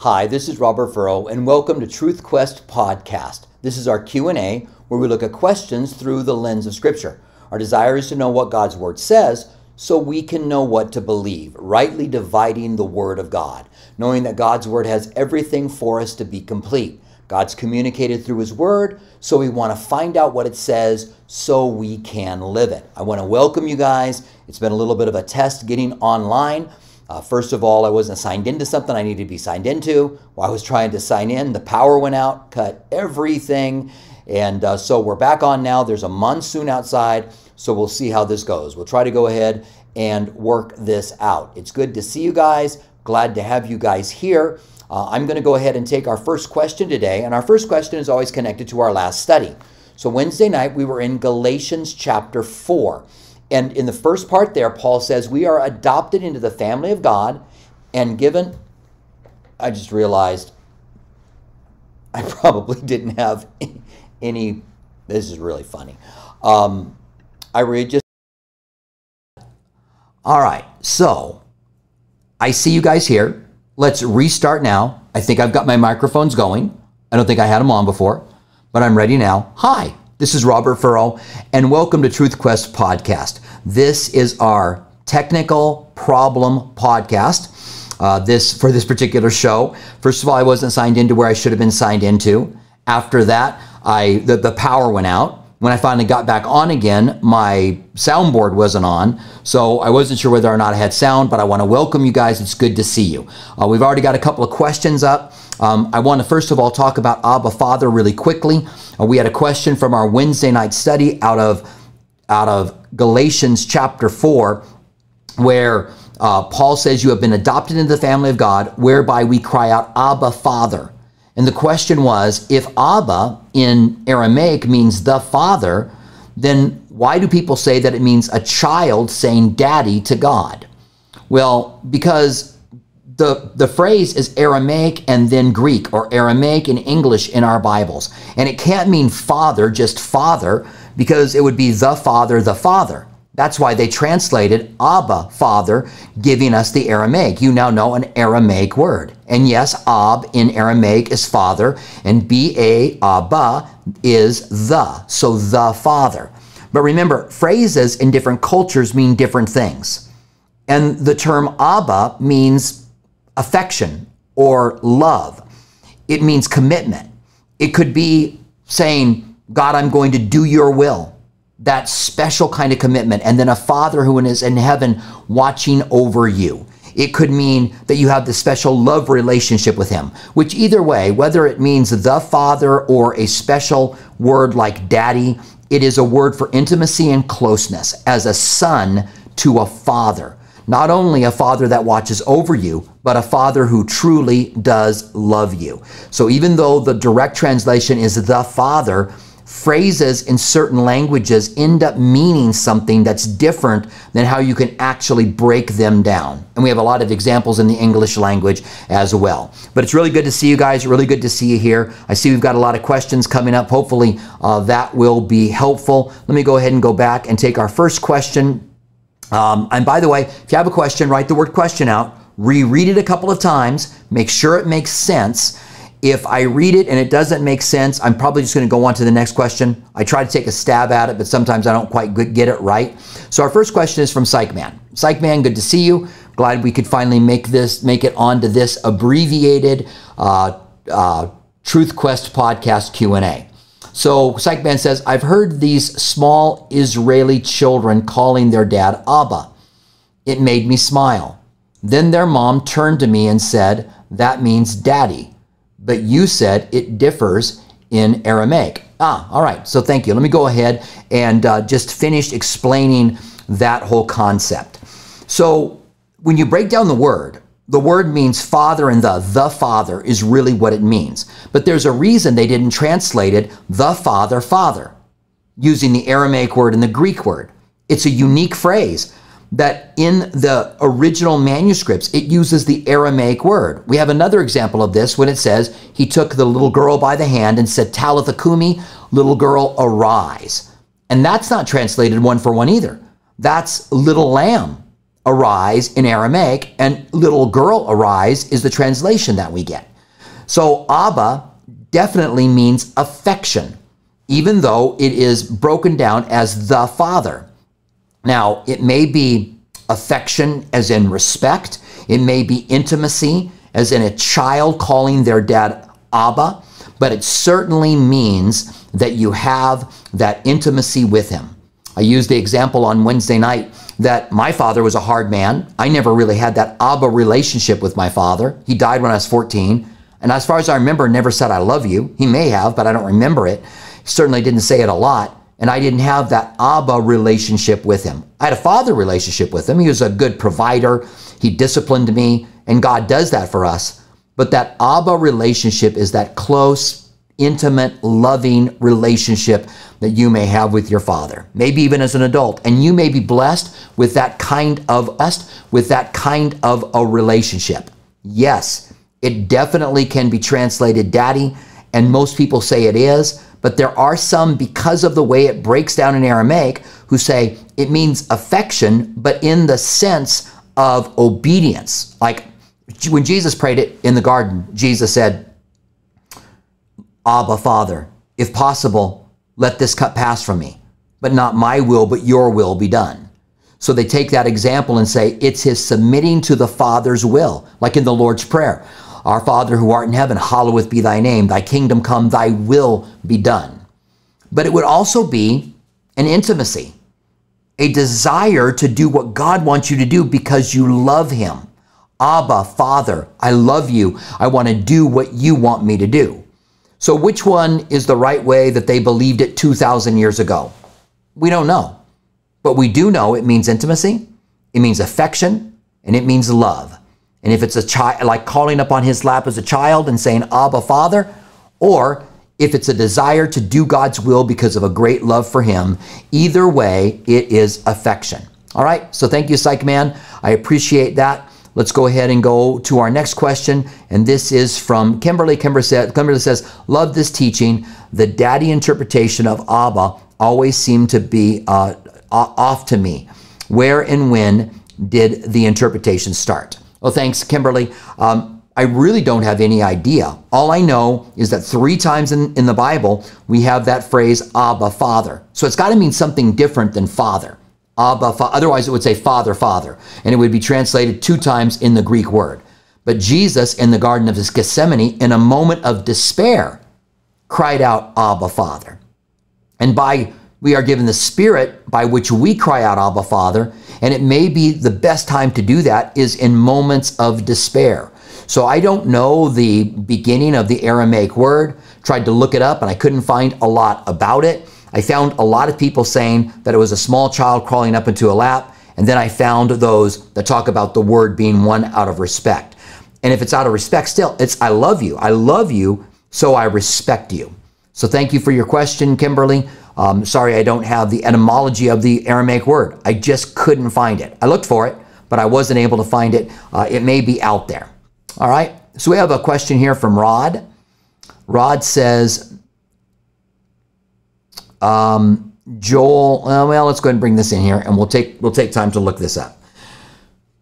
Hi, this is Robert Furrow, and welcome to Truth Quest Podcast. This is our Q&A where we look at questions through the lens of Scripture. Our desire is to know what God's Word says so we can know what to believe, rightly dividing the Word of God, knowing that God's Word has everything for us to be complete. God's communicated through His Word, so we want to find out what it says so we can live it. I want to welcome you guys. It's been a little bit of a test getting online. Uh, first of all, I wasn't signed into something I needed to be signed into. I was trying to sign in, the power went out, cut everything. And uh, so we're back on now. There's a monsoon outside, so we'll see how this goes. We'll try to go ahead and work this out. It's good to see you guys. Glad to have you guys here. Uh, I'm going to go ahead and take our first question today. And our first question is always connected to our last study. So Wednesday night, we were in Galatians chapter 4. And in the first part there, Paul says, We are adopted into the family of God and given. I just realized I probably didn't have any. This is really funny. Um, I read just. All right, so I see you guys here. Let's restart now. I think I've got my microphones going. I don't think I had them on before, but I'm ready now. Hi. This is Robert Furrow, and welcome to Truth Quest Podcast. This is our technical problem podcast. Uh, this for this particular show. First of all, I wasn't signed into where I should have been signed into. After that, I the, the power went out. When I finally got back on again, my soundboard wasn't on, so I wasn't sure whether or not I had sound. But I want to welcome you guys. It's good to see you. Uh, we've already got a couple of questions up. Um, I want to first of all talk about Abba Father really quickly. Uh, we had a question from our Wednesday night study out of out of Galatians chapter four, where uh, Paul says, "You have been adopted into the family of God, whereby we cry out, Abba Father." And the question was, if Abba in Aramaic means the Father, then why do people say that it means a child saying daddy to God? Well, because the, the phrase is Aramaic and then Greek, or Aramaic and English in our Bibles. And it can't mean father, just father, because it would be the father, the father. That's why they translated Abba, father, giving us the Aramaic. You now know an Aramaic word. And yes, Ab in Aramaic is father, and B-A, Abba, is the, so the father. But remember, phrases in different cultures mean different things. And the term Abba means affection or love. It means commitment. It could be saying, God, I'm going to do your will. That special kind of commitment. And then a father who is in heaven watching over you. It could mean that you have this special love relationship with him, which either way, whether it means the father or a special word like daddy, it is a word for intimacy and closeness as a son to a father. Not only a father that watches over you, but a father who truly does love you. So even though the direct translation is the father, phrases in certain languages end up meaning something that's different than how you can actually break them down. And we have a lot of examples in the English language as well. But it's really good to see you guys, really good to see you here. I see we've got a lot of questions coming up. Hopefully uh, that will be helpful. Let me go ahead and go back and take our first question um, and by the way, if you have a question, write the word question out, reread it a couple of times, make sure it makes sense. If I read it and it doesn't make sense, I'm probably just going to go on to the next question. I try to take a stab at it, but sometimes I don't quite get it right. So our first question is from Psychman. Psychman, good to see you. Glad we could finally make this, make it onto this abbreviated uh, uh, Truth Quest podcast Q&A. So Psychman says, I've heard these small Israeli children calling their dad Abba. It made me smile. Then their mom turned to me and said, That means daddy. But you said it differs in Aramaic. Ah, all right. So thank you. Let me go ahead and uh, just finish explaining that whole concept. So when you break down the word, the word means father and the. The father is really what it means. But there's a reason they didn't translate it the father, father, using the Aramaic word and the Greek word. It's a unique phrase that in the original manuscripts, it uses the Aramaic word. We have another example of this when it says, He took the little girl by the hand and said, Talitha Kumi, little girl, arise. And that's not translated one for one either. That's little lamb arise in Aramaic, and little girl arise is the translation that we get. So Abba definitely means affection, even though it is broken down as the Father. Now, it may be affection as in respect, it may be intimacy as in a child calling their dad Abba, but it certainly means that you have that intimacy with him. I used the example on Wednesday night that my father was a hard man. I never really had that Abba relationship with my father. He died when I was 14. And as far as I remember, never said, I love you. He may have, but I don't remember it. He certainly didn't say it a lot. And I didn't have that Abba relationship with him. I had a father relationship with him. He was a good provider. He disciplined me, and God does that for us. But that Abba relationship is that close, intimate, loving relationship that you may have with your father, maybe even as an adult. And you may be blessed with that kind of blessed with that kind of a relationship. Yes, it definitely can be translated daddy, and most people say it is, but there are some, because of the way it breaks down in Aramaic, who say it means affection, but in the sense of obedience. Like when Jesus prayed it in the garden, Jesus said, Abba, Father, if possible, let this cup pass from me, but not my will, but your will be done. So they take that example and say it's his submitting to the Father's will, like in the Lord's Prayer. Our Father who art in heaven, hallowed be thy name. Thy kingdom come, thy will be done. But it would also be an intimacy, a desire to do what God wants you to do because you love him. Abba, Father, I love you. I want to do what you want me to do. So, which one is the right way that they believed it 2,000 years ago? We don't know. But we do know it means intimacy, it means affection, and it means love. And if it's a child, like calling up on his lap as a child and saying, Abba, Father, or if it's a desire to do God's will because of a great love for him, either way, it is affection. All right, so thank you, Psych Man. I appreciate that. Let's go ahead and go to our next question. And this is from Kimberly. Kimberly says, Kimberly says Love this teaching. The daddy interpretation of Abba always seemed to be uh, off to me. Where and when did the interpretation start? Well, thanks, Kimberly. Um, I really don't have any idea. All I know is that three times in, in the Bible, we have that phrase, Abba, Father. So it's got to mean something different than Father. Abba, fa otherwise it would say Father, Father. And it would be translated two times in the Greek word. But Jesus, in the Garden of his Gethsemane, in a moment of despair, cried out, Abba, Father. And by we are given the Spirit by which we cry out, Abba, Father. And it may be the best time to do that is in moments of despair. So I don't know the beginning of the Aramaic word. Tried to look it up and I couldn't find a lot about it. I found a lot of people saying that it was a small child crawling up into a lap. And then I found those that talk about the word being one out of respect. And if it's out of respect, still, it's I love you. I love you, so I respect you. So thank you for your question, Kimberly. Um, sorry, I don't have the etymology of the Aramaic word. I just couldn't find it. I looked for it, but I wasn't able to find it. Uh, it may be out there. All right. So we have a question here from Rod. Rod says, um, Joel. Uh, well, let's go ahead and bring this in here, and we'll take we'll take time to look this up.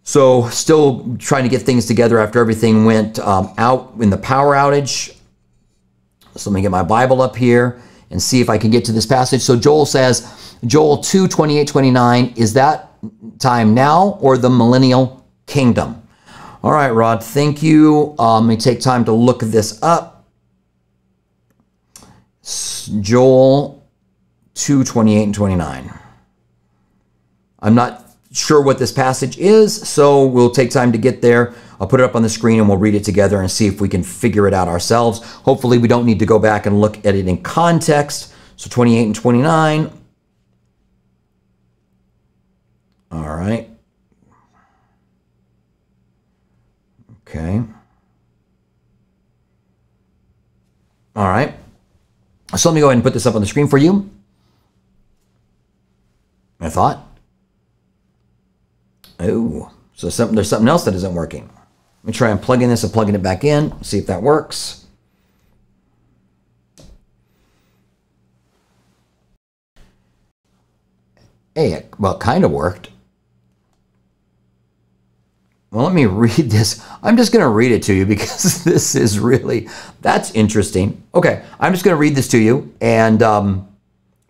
So, still trying to get things together after everything went um, out in the power outage. So let me get my Bible up here and see if I can get to this passage. So Joel says, Joel 2 28 29, is that time now or the millennial kingdom? All right, Rod, thank you. Um, let me take time to look this up. Joel 2 28 and 29. I'm not sure what this passage is, so we'll take time to get there. I'll put it up on the screen and we'll read it together and see if we can figure it out ourselves. Hopefully, we don't need to go back and look at it in context. So 28 and 29. All right. Okay. All right. So let me go ahead and put this up on the screen for you. I thought. Oh, so there's something else that isn't working. Let me try unplugging this and plugging it back in, see if that works. Hey, it, well, it kind of worked. well, let me read this. I'm just going to read it to you because this is really, that's interesting. Okay, I'm just going to read this to you and um,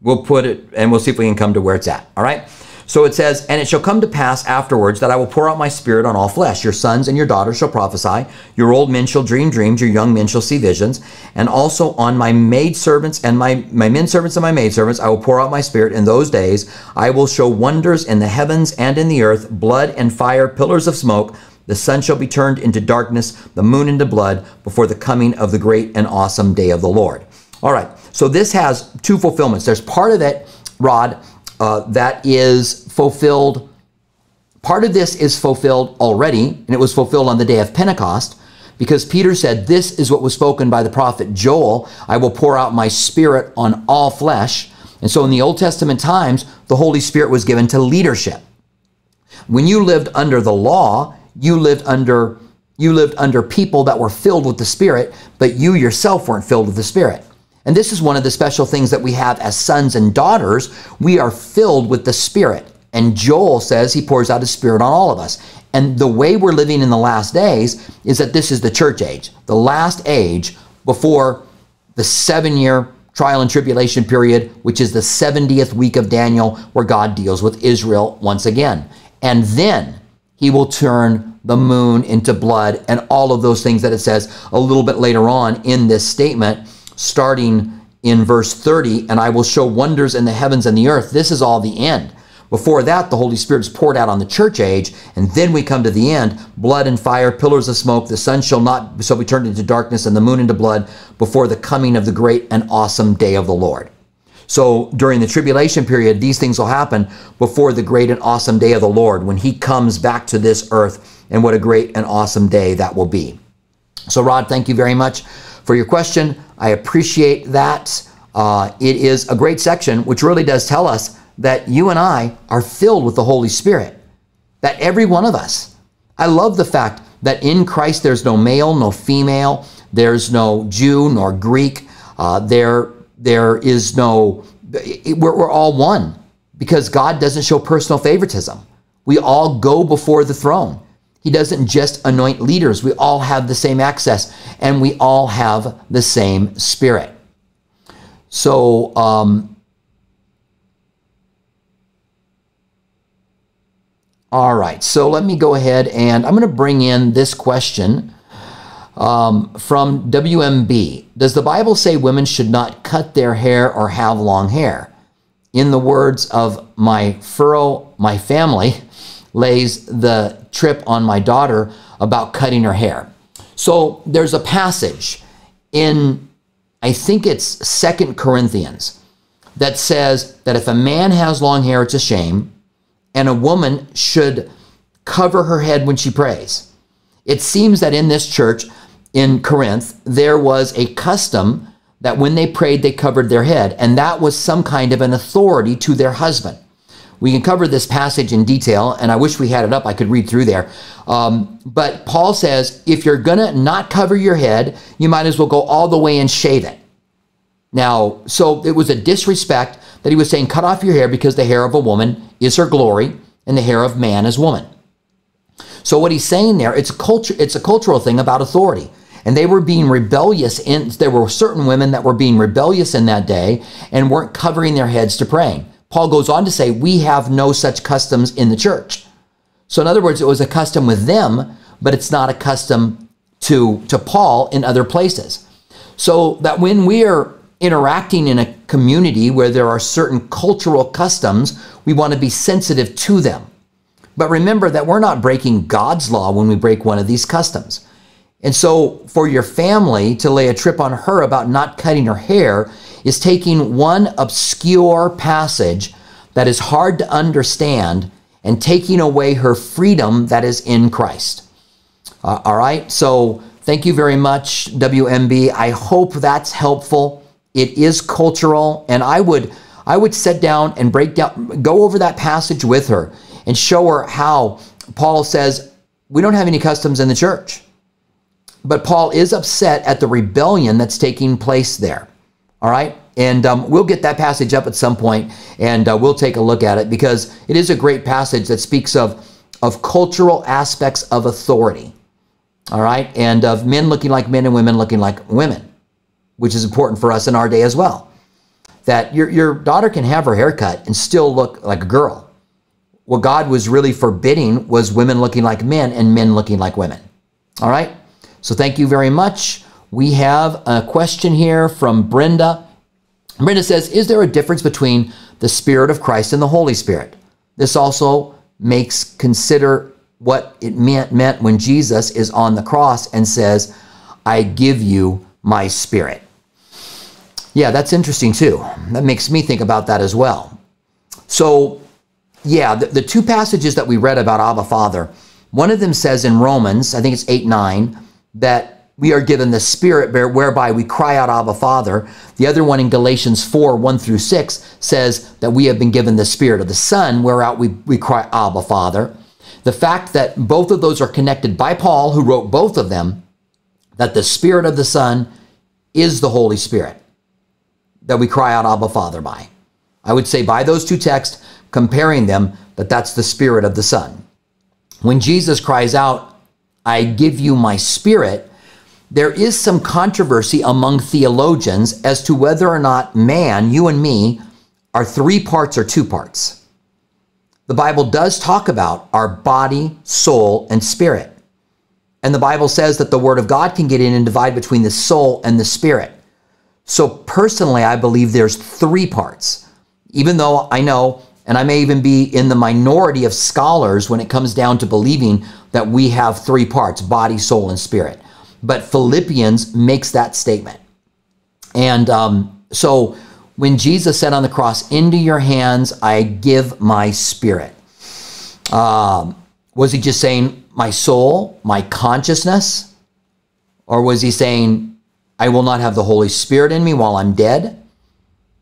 we'll put it, and we'll see if we can come to where it's at. All right? So it says, And it shall come to pass afterwards that I will pour out my spirit on all flesh. Your sons and your daughters shall prophesy. Your old men shall dream dreams. Your young men shall see visions. And also on my maidservants and my, my men servants and my maidservants I will pour out my spirit. In those days I will show wonders in the heavens and in the earth, blood and fire, pillars of smoke. The sun shall be turned into darkness, the moon into blood, before the coming of the great and awesome day of the Lord. All right, so this has two fulfillments. There's part of it, Rod, uh, that is fulfilled. Part of this is fulfilled already, and it was fulfilled on the day of Pentecost, because Peter said, This is what was spoken by the prophet Joel I will pour out my spirit on all flesh. And so in the Old Testament times, the Holy Spirit was given to leadership. When you lived under the law, you lived under you lived under people that were filled with the Spirit, but you yourself weren't filled with the Spirit. And this is one of the special things that we have as sons and daughters. We are filled with the Spirit. And Joel says he pours out his Spirit on all of us. And the way we're living in the last days is that this is the church age, the last age before the seven year trial and tribulation period, which is the 70th week of Daniel, where God deals with Israel once again. And then he will turn the moon into blood and all of those things that it says a little bit later on in this statement starting in verse 30, and I will show wonders in the heavens and the earth. This is all the end. Before that, the Holy Spirit is poured out on the church age, and then we come to the end blood and fire, pillars of smoke. The sun shall not so be turned into darkness, and the moon into blood before the coming of the great and awesome day of the Lord. So during the tribulation period, these things will happen before the great and awesome day of the Lord when he comes back to this earth, and what a great and awesome day that will be. So, Rod, thank you very much for your question. I appreciate that. Uh, it is a great section, which really does tell us that you and I are filled with the Holy Spirit. That every one of us. I love the fact that in Christ there's no male, no female, there's no Jew nor Greek. Uh, there, there is no. We're, we're all one because God doesn't show personal favoritism. We all go before the throne. He doesn't just anoint leaders. We all have the same access and we all have the same spirit. So, um, all right. So let me go ahead and I'm going to bring in this question um, from WMB. Does the Bible say women should not cut their hair or have long hair? In the words of my furrow, my family, lays the trip on my daughter about cutting her hair. So there's a passage in, I think it's Second Corinthians, that says that if a man has long hair, it's a shame, and a woman should cover her head when she prays. It seems that in this church in Corinth, there was a custom that when they prayed, they covered their head, and that was some kind of an authority to their husband. We can cover this passage in detail, and I wish we had it up. I could read through there. Um, but Paul says if you're going to not cover your head, you might as well go all the way and shave it. Now, so it was a disrespect that he was saying, cut off your hair because the hair of a woman is her glory, and the hair of man is woman. So what he's saying there, it's a culture, it's a cultural thing about authority. And they were being rebellious in there were certain women that were being rebellious in that day and weren't covering their heads to praying. Paul goes on to say, we have no such customs in the church. So, in other words, it was a custom with them, but it's not a custom to, to Paul in other places. So that when we are interacting in a community where there are certain cultural customs, we want to be sensitive to them. But remember that we're not breaking God's law when we break one of these customs. And so, for your family to lay a trip on her about not cutting her hair is taking one obscure passage that is hard to understand and taking away her freedom that is in Christ. Uh, all right, so thank you very much, WMB. I hope that's helpful. It is cultural, and I would I would sit down and break down, go over that passage with her and show her how Paul says we don't have any customs in the church. But Paul is upset at the rebellion that's taking place there. All right. And um, we'll get that passage up at some point and uh, we'll take a look at it because it is a great passage that speaks of of cultural aspects of authority. All right. And of men looking like men and women looking like women, which is important for us in our day as well. That your, your daughter can have her hair cut and still look like a girl. What God was really forbidding was women looking like men and men looking like women. All right. So thank you very much. We have a question here from Brenda. Brenda says, Is there a difference between the Spirit of Christ and the Holy Spirit? This also makes consider what it meant, meant when Jesus is on the cross and says, I give you my spirit. Yeah, that's interesting too. That makes me think about that as well. So, yeah, the, the two passages that we read about Abba Father, one of them says in Romans, I think it's 8 9, that we are given the Spirit whereby we cry out, Abba, Father. The other one in Galatians 4 1 through 6 says that we have been given the Spirit of the Son, whereout we, we cry, Abba, Father. The fact that both of those are connected by Paul, who wrote both of them, that the Spirit of the Son is the Holy Spirit that we cry out, Abba, Father, by. I would say by those two texts, comparing them, that that's the Spirit of the Son. When Jesus cries out, I give you my Spirit, there is some controversy among theologians as to whether or not man, you and me, are three parts or two parts. The Bible does talk about our body, soul, and spirit. And the Bible says that the Word of God can get in and divide between the soul and the spirit. So personally, I believe there's three parts. Even though I know, and I may even be in the minority of scholars when it comes down to believing that we have three parts body, soul, and spirit. But Philippians makes that statement. And um, so when Jesus said on the cross, Into your hands I give my spirit, um, was he just saying my soul, my consciousness? Or was he saying, I will not have the Holy Spirit in me while I'm dead?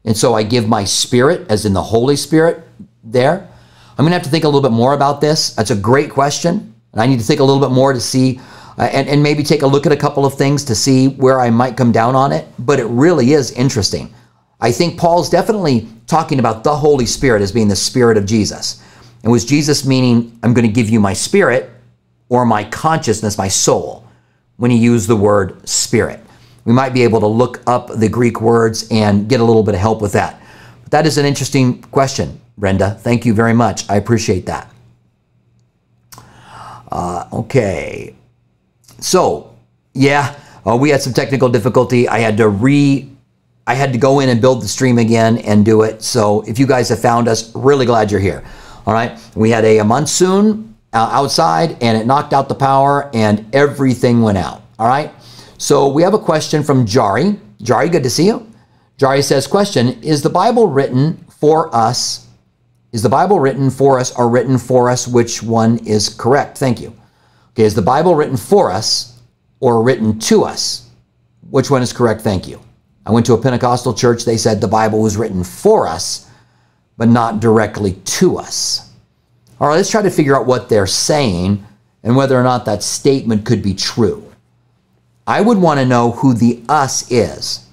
And so I give my spirit, as in the Holy Spirit, there. I'm going to have to think a little bit more about this. That's a great question. And I need to think a little bit more to see uh, and, and maybe take a look at a couple of things to see where I might come down on it. But it really is interesting. I think Paul's definitely talking about the Holy Spirit as being the Spirit of Jesus. And was Jesus meaning, I'm going to give you my spirit or my consciousness, my soul, when he used the word spirit? We might be able to look up the Greek words and get a little bit of help with that. But that is an interesting question, Brenda. Thank you very much. I appreciate that. Uh, okay. So, yeah, uh, we had some technical difficulty. I had to re, I had to go in and build the stream again and do it. So, if you guys have found us, really glad you're here. All right, we had a, a monsoon uh, outside, and it knocked out the power, and everything went out. All right, so we have a question from Jari. Jari, good to see you. Jari says, question: Is the Bible written for us? Is the Bible written for us or written for us? Which one is correct? Thank you. Okay, is the Bible written for us or written to us? Which one is correct? Thank you. I went to a Pentecostal church. They said the Bible was written for us, but not directly to us. All right, let's try to figure out what they're saying and whether or not that statement could be true. I would want to know who the us is.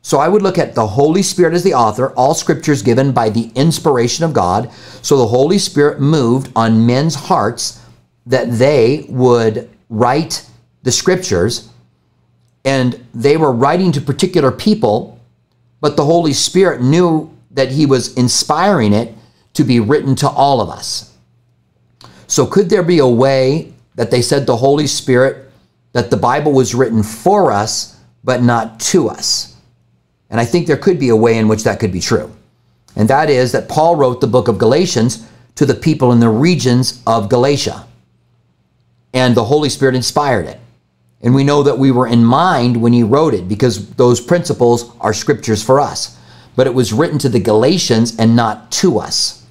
So I would look at the Holy Spirit as the author, all scriptures given by the inspiration of God. So the Holy Spirit moved on men's hearts that they would write the scriptures and they were writing to particular people, but the Holy Spirit knew that He was inspiring it to be written to all of us. So, could there be a way that they said the Holy Spirit, that the Bible was written for us, but not to us? And I think there could be a way in which that could be true. And that is that Paul wrote the book of Galatians to the people in the regions of Galatia and the Holy Spirit inspired it. And we know that we were in mind when he wrote it because those principles are scriptures for us. But it was written to the Galatians and not to us.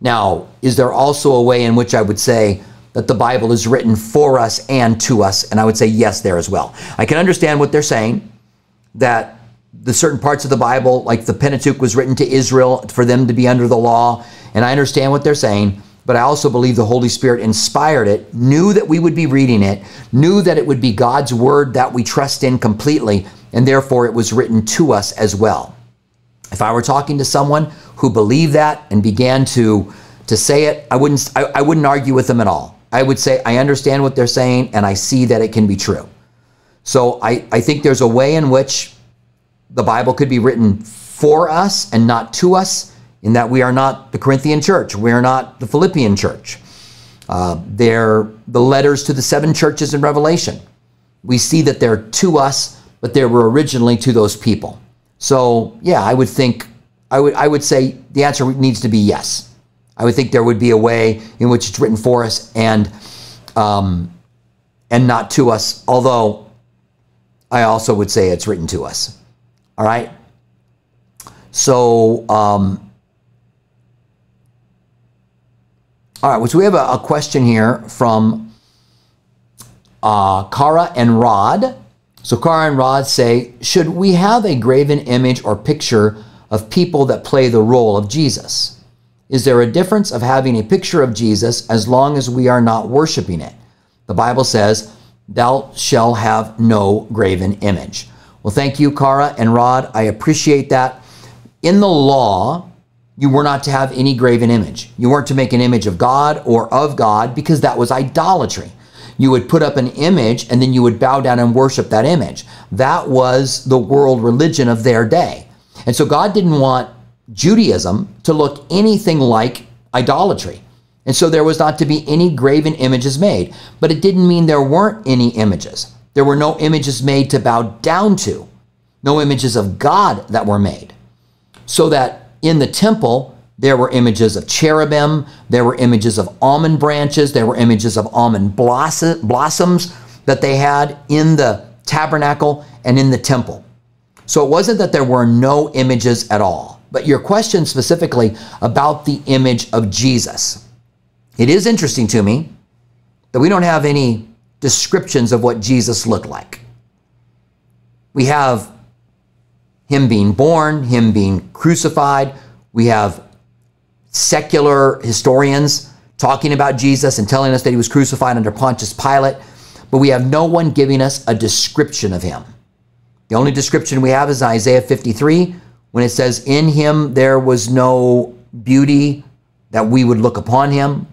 Now, is there also a way in which I would say that the Bible is written for us and to us? And I would say yes, there as well. I can understand what they're saying that the certain parts of the Bible, like the Pentateuch, was written to Israel for them to be under the law. And I understand what they're saying but I also believe the Holy Spirit inspired it, knew that we would be reading it, knew that it would be God's word that we trust in completely, and therefore it was written to us as well. If I were talking to someone who believed that and began to to say it, I wouldn't, I, I wouldn't argue with them at all. I would say, I understand what they're saying and I see that it can be true. So I, I think there's a way in which the Bible could be written for us and not to us, in that we are not the Corinthian church, we are not the Philippian church. Uh, they're the letters to the seven churches in Revelation. We see that they're to us, but they were originally to those people. So yeah, I would think I would I would say the answer needs to be yes. I would think there would be a way in which it's written for us and um, and not to us. Although I also would say it's written to us. All right. So um, all right. So we have a, a question here from uh, Kara and Rod. So Kara and Rod say, should we have a graven image or picture of people that play the role of Jesus? Is there a difference of having a picture of Jesus as long as we are not worshiping it? The Bible says, thou shalt have no graven image. Well, thank you, Kara and Rod. I appreciate that. In the law, you were not to have any graven image. You weren't to make an image of God or of God because that was idolatry. You would put up an image and then you would bow down and worship that image. That was the world religion of their day. And so God didn't want Judaism to look anything like idolatry. And so there was not to be any graven images made. But it didn't mean there weren't any images. There were no images made to bow down to, no images of God that were made. So that in the temple, there were images of cherubim, there were images of almond branches, there were images of almond blossoms that they had in the tabernacle and in the temple. So it wasn't that there were no images at all. But your question specifically about the image of Jesus. It is interesting to me that we don't have any descriptions of what Jesus looked like. We have him being born, him being crucified. We have secular historians talking about Jesus and telling us that he was crucified under Pontius Pilate, but we have no one giving us a description of him. The only description we have is Isaiah 53 when it says, In him there was no beauty that we would look upon him.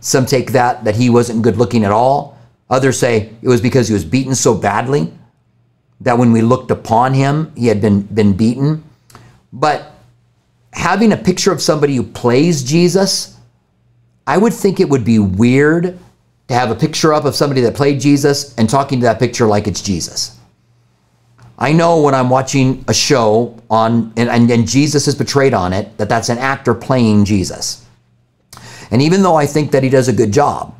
Some take that that he wasn't good looking at all. Others say it was because he was beaten so badly that when we looked upon him, he had been, been beaten. But having a picture of somebody who plays Jesus, I would think it would be weird to have a picture up of somebody that played Jesus and talking to that picture like it's Jesus. I know when I'm watching a show on and, and, and, Jesus is portrayed on it that that's an actor playing Jesus. And even though I think that he does a good job,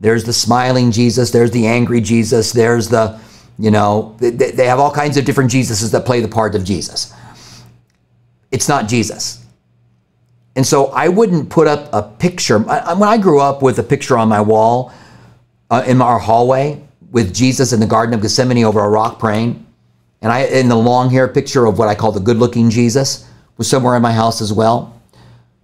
there's the smiling Jesus, there's the angry Jesus, there's the, you know, they, they have all kinds of different Jesuses that play the part of Jesus. It's not Jesus. And so I wouldn't put up a picture. When I grew up with a picture on my wall uh, in our hallway with Jesus in the Garden of Gethsemane over a rock praying, and I, in the long hair picture of what I call the good looking Jesus was somewhere in my house as well.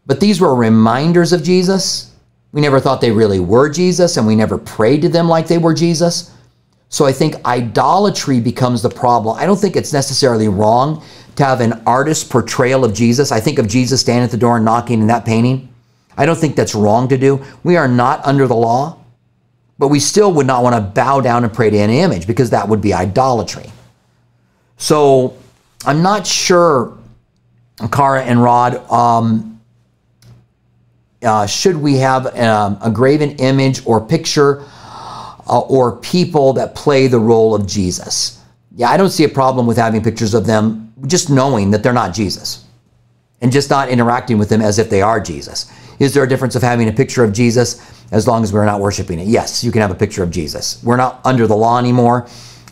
But these were reminders of Jesus. We never thought they really were Jesus, and we never prayed to them like they were Jesus. So I think idolatry becomes the problem. I don't think it's necessarily wrong to have an artist's portrayal of Jesus. I think of Jesus standing at the door and knocking in that painting. I don't think that's wrong to do. We are not under the law, but we still would not want to bow down and pray to any image because that would be idolatry. So I'm not sure, Kara and Rod, um, uh, should we have um, a graven image or picture uh, or people that play the role of Jesus? Yeah, I don't see a problem with having pictures of them, just knowing that they're not Jesus and just not interacting with them as if they are Jesus. Is there a difference of having a picture of Jesus as long as we're not worshiping it? Yes, you can have a picture of Jesus. We're not under the law anymore.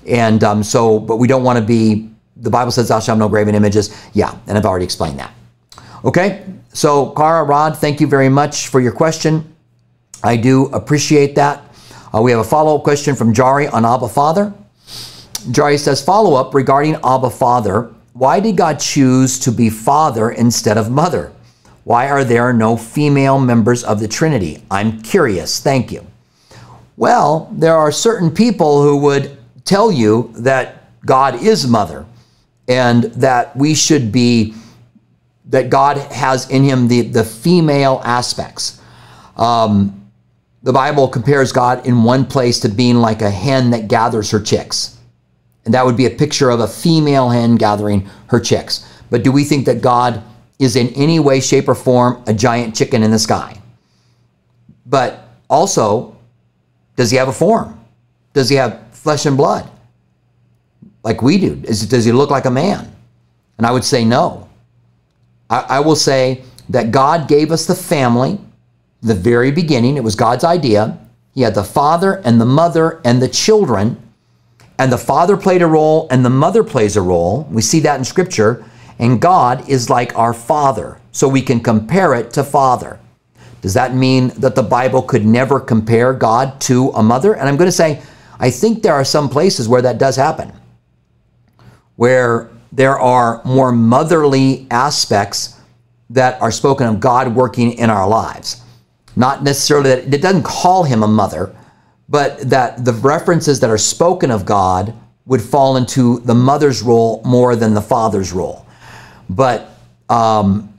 And um, so, but we don't want to be, the Bible says, thou shalt have no graven images. Yeah, and I've already explained that. Okay, so Kara, Rod, thank you very much for your question. I do appreciate that. Uh, we have a follow-up question from Jari on Abba Father. Jari says, follow-up regarding Abba Father. Why did God choose to be Father instead of Mother? Why are there no female members of the Trinity? I'm curious. Thank you. Well, there are certain people who would tell you that God is mother and that we should be that God has in him the, the female aspects. Um, the Bible compares God in one place to being like a hen that gathers her chicks. And that would be a picture of a female hen gathering her chicks. But do we think that God is in any way, shape, or form a giant chicken in the sky? But also, does he have a form? Does he have flesh and blood? Like we do? Is, does he look like a man? And I would say no. I, I will say that God gave us the family, the very beginning. It was God's idea. He had the father and the mother and the children, and the father played a role and the mother plays a role. We see that in scripture. And God is like our father, so we can compare it to father. Does that mean that the Bible could never compare God to a mother? And I'm going to say, I think there are some places where that does happen, where there are more motherly aspects that are spoken of God working in our lives. Not necessarily that it doesn't call him a mother, but that the references that are spoken of God would fall into the mother's role more than the father's role. But um,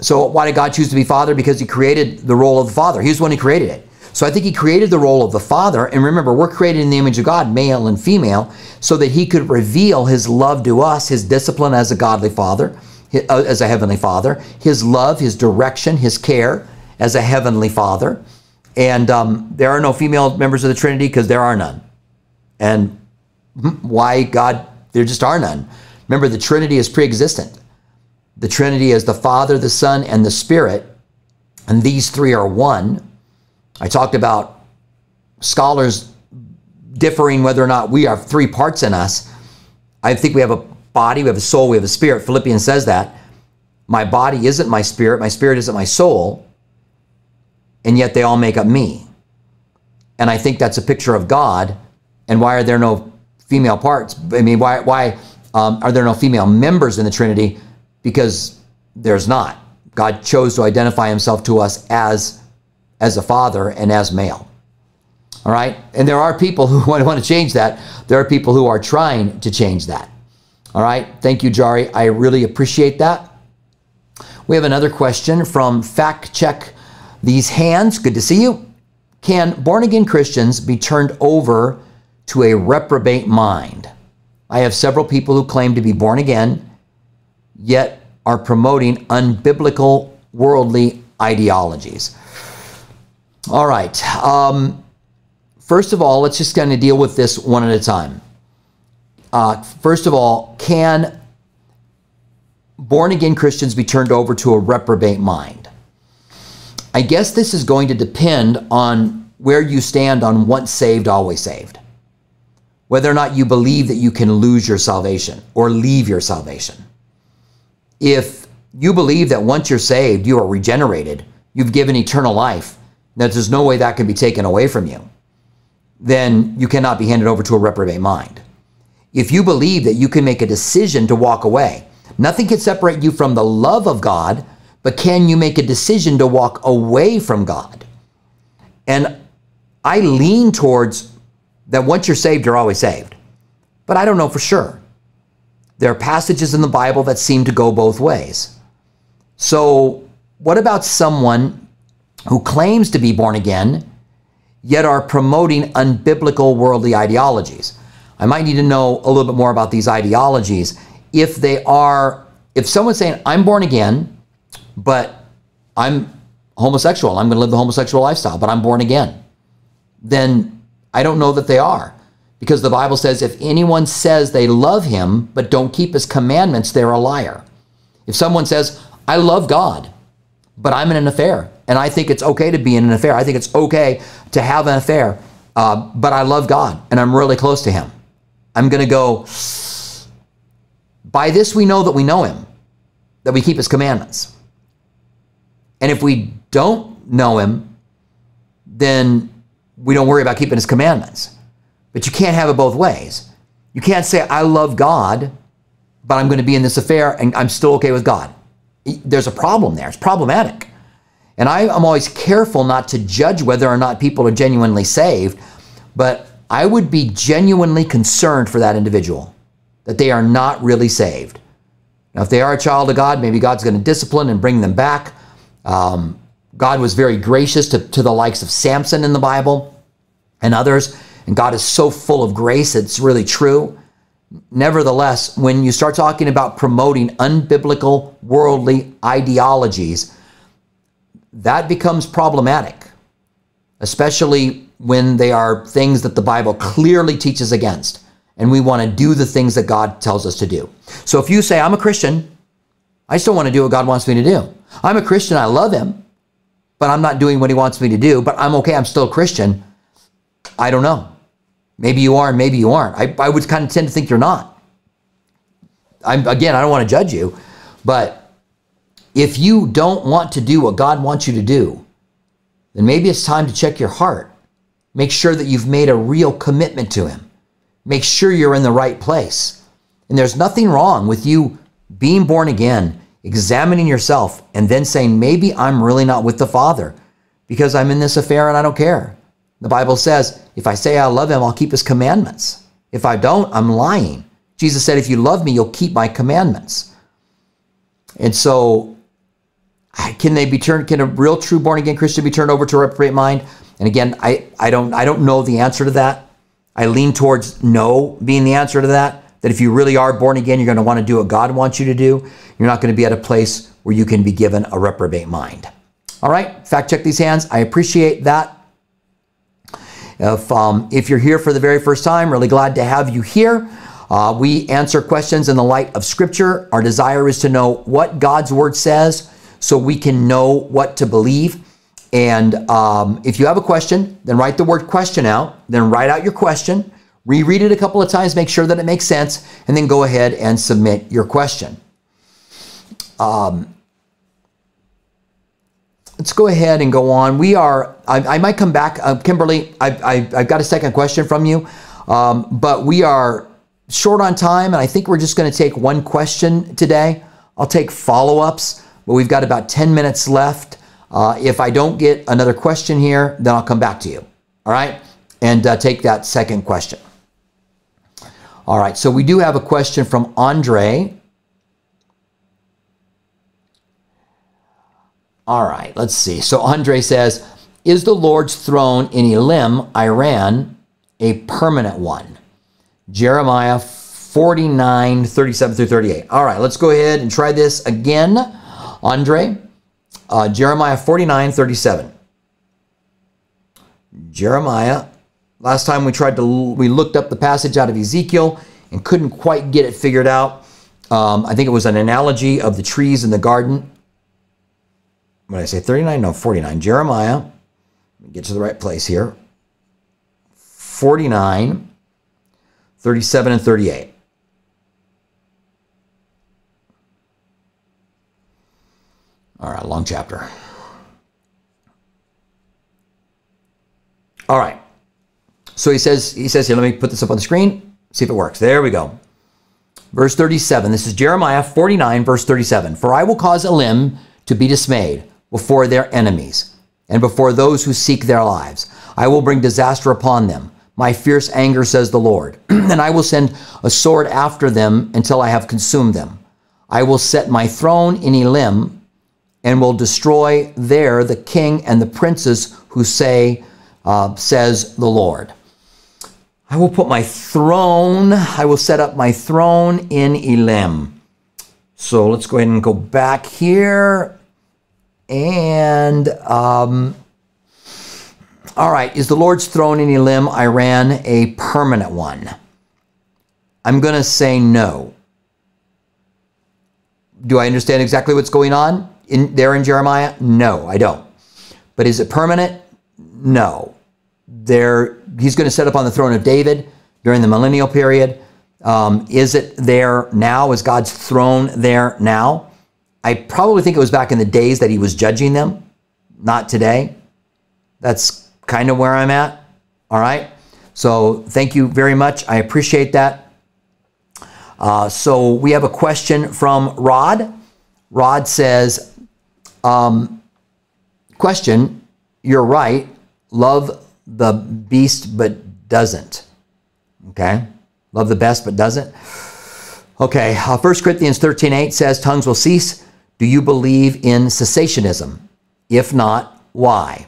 so why did God choose to be father? Because he created the role of the father. He was the one who created it. So I think he created the role of the father. And remember, we're created in the image of God, male and female, so that he could reveal his love to us, his discipline as a godly father, uh, as a heavenly father, his love, his direction, his care as a heavenly father. And um, there are no female members of the Trinity because there are none. And why God, there just are none. Remember, the Trinity is pre existent. The Trinity is the Father, the Son, and the Spirit, and these three are one. I talked about scholars differing whether or not we have three parts in us. I think we have a body, we have a soul, we have a spirit. Philippians says that. My body isn't my spirit, my spirit isn't my soul, and yet they all make up me. And I think that's a picture of God. And why are there no female parts? I mean, why, why um, are there no female members in the Trinity? Because there's not. God chose to identify himself to us as as a father and as male. All right? And there are people who want to change that. There are people who are trying to change that. All right? Thank you, Jari. I really appreciate that. We have another question from Fact Check These Hands. Good to see you. Can born again Christians be turned over to a reprobate mind? I have several people who claim to be born again, yet are promoting unbiblical worldly ideologies. All right. Um, first of all, let's just kind of deal with this one at a time. Uh, first of all, can born again Christians be turned over to a reprobate mind? I guess this is going to depend on where you stand on once saved, always saved. Whether or not you believe that you can lose your salvation or leave your salvation. If you believe that once you're saved, you are regenerated, you've given eternal life, that there's no way that can be taken away from you, then you cannot be handed over to a reprobate mind. If you believe that you can make a decision to walk away, nothing can separate you from the love of God, but can you make a decision to walk away from God? And I lean towards that once you're saved, you're always saved. But I don't know for sure. There are passages in the Bible that seem to go both ways. So, what about someone who claims to be born again, yet are promoting unbiblical worldly ideologies. I might need to know a little bit more about these ideologies. If they are, if someone's saying, I'm born again, but I'm homosexual, I'm going to live the homosexual lifestyle, but I'm born again, then I don't know that they are. Because the Bible says if anyone says they love him but don't keep his commandments, they're a liar. If someone says, I love God, but I'm in an affair, and I think it's okay to be in an affair. I think it's okay to have an affair. Uh, but I love God and I'm really close to Him. I'm going to go, by this we know that we know Him, that we keep His commandments. And if we don't know Him, then we don't worry about keeping His commandments. But you can't have it both ways. You can't say, I love God, but I'm going to be in this affair and I'm still okay with God. There's a problem there. It's problematic. And I, am always careful not to judge whether or not people are genuinely saved, but I would be genuinely concerned for that individual that they are not really saved. Now, if they are a child of God, maybe God's going to discipline and bring them back. Um, God was very gracious to, to the likes of Samson in the Bible and others, and God is so full of grace, it's really true. Nevertheless, when you start talking about promoting unbiblical worldly ideologies, that becomes problematic, especially when they are things that the Bible clearly teaches against and we want to do the things that God tells us to do. So if you say, I'm a Christian, I still want to do what God wants me to do. I'm a Christian, I love Him, but I'm not doing what He wants me to do, but I'm okay, I'm still a Christian. I don't know. Maybe you are, and maybe you aren't. I, I would kind of tend to think you're not. I'm, again, I don't want to judge you, but if you don't want to do what God wants you to do, then maybe it's time to check your heart. Make sure that you've made a real commitment to Him. Make sure you're in the right place. And there's nothing wrong with you being born again, examining yourself, and then saying, maybe I'm really not with the Father because I'm in this affair and I don't care. The Bible says, if I say I love him, I'll keep his commandments. If I don't, I'm lying. Jesus said, if you love me, you'll keep my commandments. And so, can they be turned, can a real true born again Christian be turned over to a reprobate mind? And again, I, I don't I don't know the answer to that. I lean towards no being the answer to that. That if you really are born again, you're going to want to do what God wants you to do. You're not going to be at a place where you can be given a reprobate mind. All right, fact check these hands. I appreciate that. If, um, if you're here for the very first time, really glad to have you here. Uh, we answer questions in the light of Scripture. Our desire is to know what God's Word says so we can know what to believe. And um, if you have a question, then write the word question out, then write out your question, reread it a couple of times, make sure that it makes sense, and then go ahead and submit your question. Um, let's go ahead and go on. We are, I, I might come back. Uh, Kimberly, I, I, have got a second question from you, um, but we are short on time, and I think we're just going to take one question today. I'll take follow ups, but we've got about 10 minutes left. Uh, if I don't get another question here, then I'll come back to you. All right? And uh, take that second question. All right, so we do have a question from Andre. All right, let's see. So Andre says, Is the Lord's throne in Elam, Iran, a permanent one? Jeremiah 49, 37 through 38. All right, let's go ahead and try this again. Andre, uh, Jeremiah 49, 37. Jeremiah, last time we tried to, we looked up the passage out of Ezekiel and couldn't quite get it figured out. Um, I think it was an analogy of the trees in the garden When I say, 39? No, 49. Jeremiah, Let me get to the right place here. 49, 37, and 38. All right, long chapter. All right. So he says, he says here, let me put this up on the screen, see if it works. There we go. Verse 37. This is Jeremiah 49, verse 37. For I will cause Elam to be dismayed before their enemies and before those who seek their lives. I will bring disaster upon them. My fierce anger, says the Lord, and I will send a sword after them until I have consumed them. I will set my throne in Elam and will destroy there the king and the princes who say, uh, says the Lord. I will put my throne, I will set up my throne in Elam. So let's go ahead and go back here. And um, all right, is the Lord's throne in Elam, Iran, a permanent one? I'm going to say no. Do I understand exactly what's going on in there in Jeremiah? No, I don't. But is it permanent? No. There, he's going to set up on the throne of David during the millennial period. Um, is it there now? Is God's throne there now? I probably think it was back in the days that he was judging them, not today. That's kind of where I'm at. All right. So thank you very much. I appreciate that. Uh, so we have a question from Rod. Rod says, um, question, you're right. Love the beast but doesn't. Okay. Love the best but doesn't. Okay, uh, 1 Corinthians 13 8 says, Tongues will cease. Do you believe in cessationism? If not, why?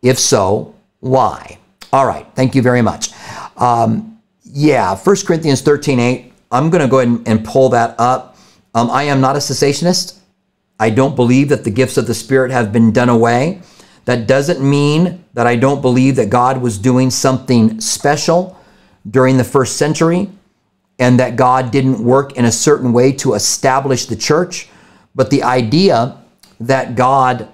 If so, why? All right, thank you very much. Um, yeah, 1 Corinthians 13 8, I'm going to go ahead and, and pull that up. Um, I am not a cessationist. I don't believe that the gifts of the Spirit have been done away. That doesn't mean that I don't believe that God was doing something special during the first century and that God didn't work in a certain way to establish the church. But the idea that God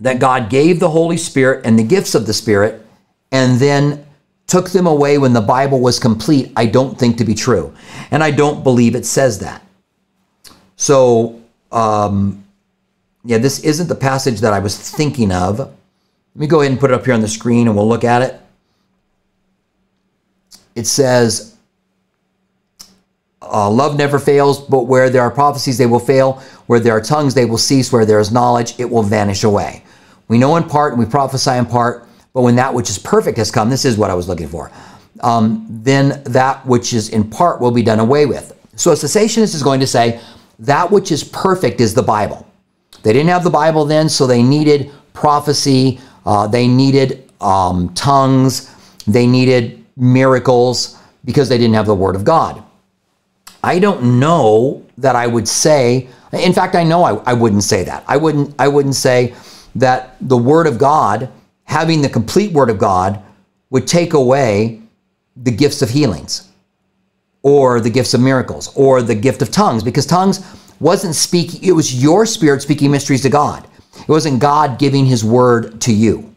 that God gave the Holy Spirit and the gifts of the Spirit and then took them away when the Bible was complete, I don't think to be true. And I don't believe it says that. So, um, yeah, this isn't the passage that I was thinking of. Let me go ahead and put it up here on the screen and we'll look at it. It says, uh, Love never fails, but where there are prophecies, they will fail. Where there are tongues, they will cease. Where there is knowledge, it will vanish away. We know in part and we prophesy in part, but when that which is perfect has come, this is what I was looking for, um, then that which is in part will be done away with. So a cessationist is going to say, that which is perfect is the Bible. They didn't have the Bible then, so they needed prophecy, uh, they needed um, tongues, they needed miracles because they didn't have the Word of God. I don't know that I would say, in fact, I know I, I wouldn't say that. I wouldn't, I wouldn't say that the Word of God, having the complete Word of God, would take away the gifts of healings or the gifts of miracles or the gift of tongues because tongues wasn't speaking, it was your spirit speaking mysteries to God. It wasn't God giving his word to you.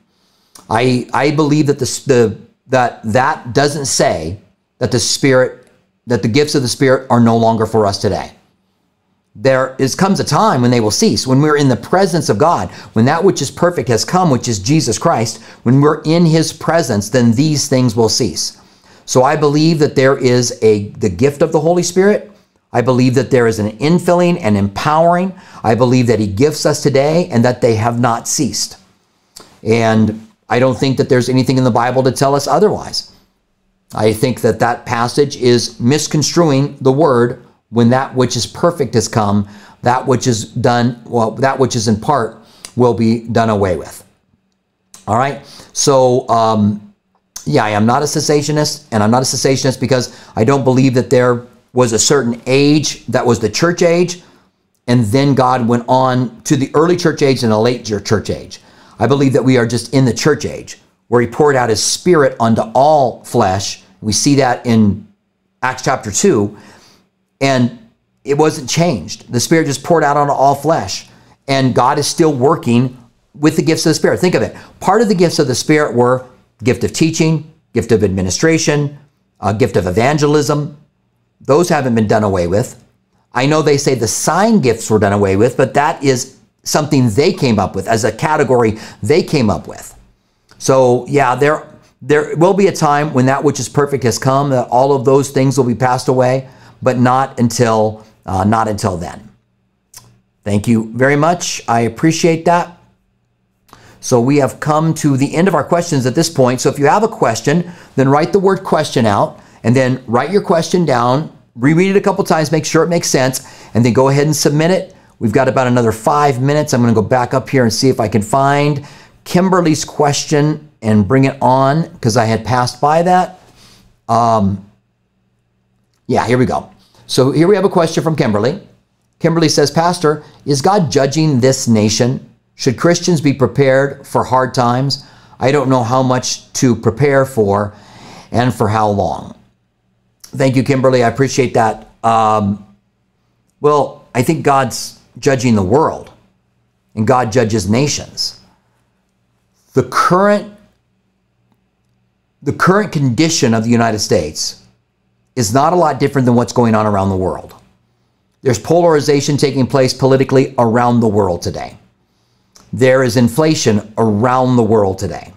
I, I believe that the, the, that that doesn't say that the spirit, that the gifts of the spirit are no longer for us today. There is comes a time when they will cease. When we're in the presence of God, when that which is perfect has come, which is Jesus Christ, when we're in his presence, then these things will cease. So I believe that there is a the gift of the Holy Spirit I believe that there is an infilling and empowering. I believe that He gifts us today and that they have not ceased. And I don't think that there's anything in the Bible to tell us otherwise. I think that that passage is misconstruing the word when that which is perfect has come, that which is done, well, that which is in part will be done away with. All right. So, um, yeah, I am not a cessationist, and I'm not a cessationist because I don't believe that there was a certain age that was the church age, and then God went on to the early church age and a late church age. I believe that we are just in the church age where he poured out his spirit unto all flesh. We see that in Acts chapter 2, and it wasn't changed. The spirit just poured out onto all flesh, and God is still working with the gifts of the spirit. Think of it. Part of the gifts of the spirit were gift of teaching, gift of administration, a gift of evangelism, those haven't been done away with. I know they say the sign gifts were done away with, but that is something they came up with as a category they came up with. So, yeah, there there will be a time when that which is perfect has come that all of those things will be passed away, but not until uh, not until then. Thank you very much. I appreciate that. So we have come to the end of our questions at this point. So if you have a question, then write the word question out and then write your question down, reread it a couple times, make sure it makes sense, and then go ahead and submit it. We've got about another five minutes. I'm to go back up here and see if I can find Kimberly's question and bring it on because I had passed by that. Um, yeah, here we go. So here we have a question from Kimberly. Kimberly says, Pastor, is God judging this nation? Should Christians be prepared for hard times? I don't know how much to prepare for and for how long. Thank you, Kimberly. I appreciate that. Um, well, I think God's judging the world and God judges nations. The current the current condition of the United States is not a lot different than what's going on around the world. There's polarization taking place politically around the world today. There is inflation around the world today.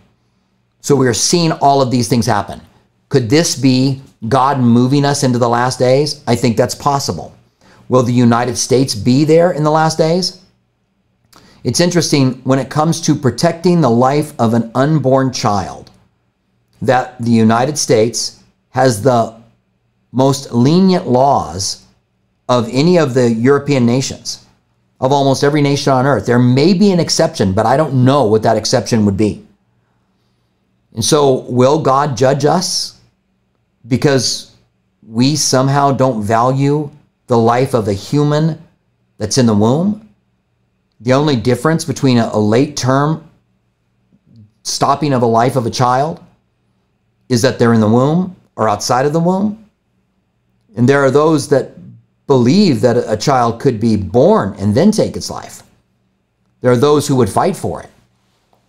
So we are seeing all of these things happen. Could this be God moving us into the last days? I think that's possible. Will the United States be there in the last days? It's interesting when it comes to protecting the life of an unborn child that the United States has the most lenient laws of any of the European nations, of almost every nation on earth. There may be an exception, but I don't know what that exception would be. And so, will God judge us because we somehow don't value the life of a human that's in the womb? The only difference between a, a late term stopping of a life of a child is that they're in the womb or outside of the womb. And there are those that believe that a child could be born and then take its life. There are those who would fight for it.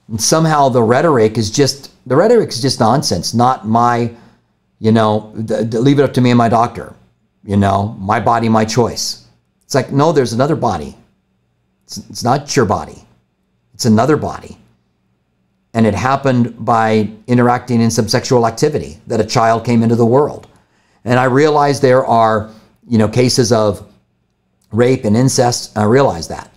And somehow the rhetoric is just the rhetoric is just nonsense, not my, you know, the, the, leave it up to me and my doctor, you know, my body, my choice. It's like, no, there's another body. It's, it's not your body, it's another body. And it happened by interacting in some sexual activity that a child came into the world. And I realize there are, you know, cases of rape and incest. I realize that.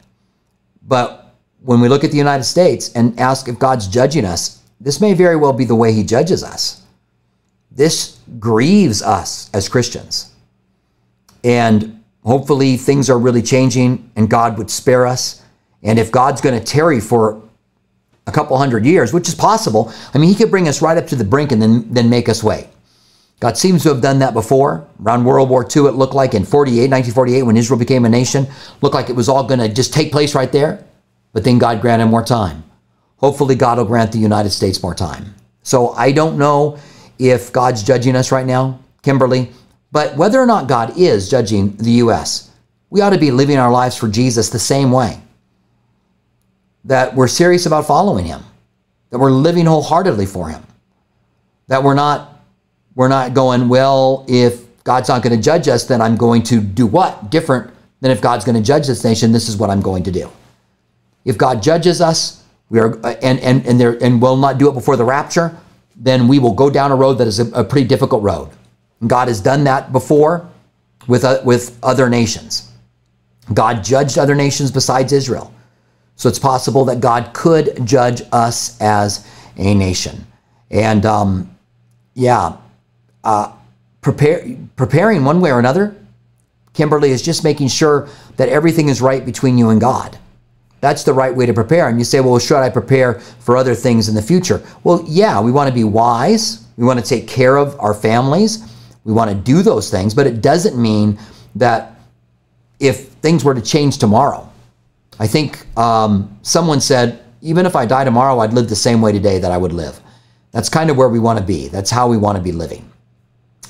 But when we look at the United States and ask if God's judging us, this may very well be the way he judges us. This grieves us as Christians. And hopefully things are really changing and God would spare us. And if God's going to tarry for a couple hundred years, which is possible, I mean, he could bring us right up to the brink and then, then make us wait. God seems to have done that before. Around World War II, it looked like in 48, 1948, when Israel became a nation, looked like it was all going to just take place right there. But then God granted more time. Hopefully, God will grant the United States more time. So I don't know if God's judging us right now, Kimberly, but whether or not God is judging the U.S., we ought to be living our lives for Jesus the same way. That we're serious about following Him, that we're living wholeheartedly for Him, that we're not we're not going, well, if God's not going to judge us, then I'm going to do what? Different than if God's going to judge this nation, this is what I'm going to do. If God judges us, we are and and and there and will not do it before the rapture, then we will go down a road that is a, a pretty difficult road. God has done that before with uh, with other nations. God judged other nations besides Israel. So it's possible that God could judge us as a nation. And um, yeah, uh, prepare, preparing one way or another, Kimberly, is just making sure that everything is right between you and God. That's the right way to prepare. And you say, well, should I prepare for other things in the future? Well, yeah, we want to be wise. We want to take care of our families. We want to do those things, but it doesn't mean that if things were to change tomorrow. I think um, someone said, even if I die tomorrow, I'd live the same way today that I would live. That's kind of where we want to be. That's how we want to be living.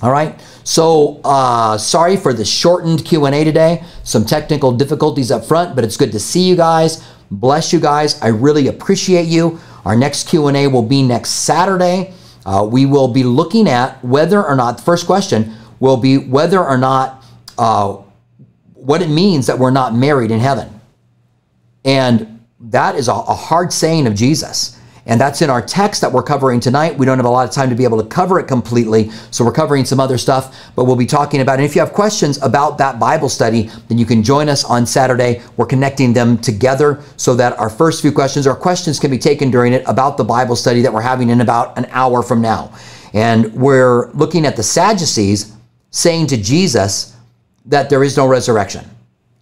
All right. So uh, sorry for the shortened Q&A today. Some technical difficulties up front, but it's good to see you guys. Bless you guys. I really appreciate you. Our next Q&A will be next Saturday. Uh, we will be looking at whether or not, the first question will be whether or not, uh, what it means that we're not married in heaven. And that is a, a hard saying of Jesus. And that's in our text that we're covering tonight. We don't have a lot of time to be able to cover it completely, so we're covering some other stuff, but we'll be talking about it. And if you have questions about that Bible study, then you can join us on Saturday. We're connecting them together so that our first few questions or questions can be taken during it about the Bible study that we're having in about an hour from now. And we're looking at the Sadducees saying to Jesus that there is no resurrection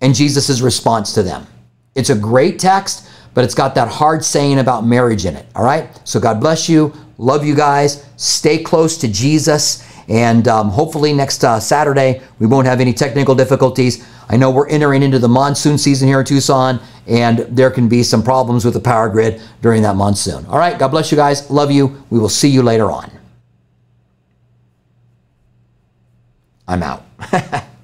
and Jesus' response to them. It's a great text but it's got that hard saying about marriage in it. All right. So God bless you. Love you guys. Stay close to Jesus. And um, hopefully next uh, Saturday, we won't have any technical difficulties. I know we're entering into the monsoon season here in Tucson, and there can be some problems with the power grid during that monsoon. All right. God bless you guys. Love you. We will see you later on. I'm out.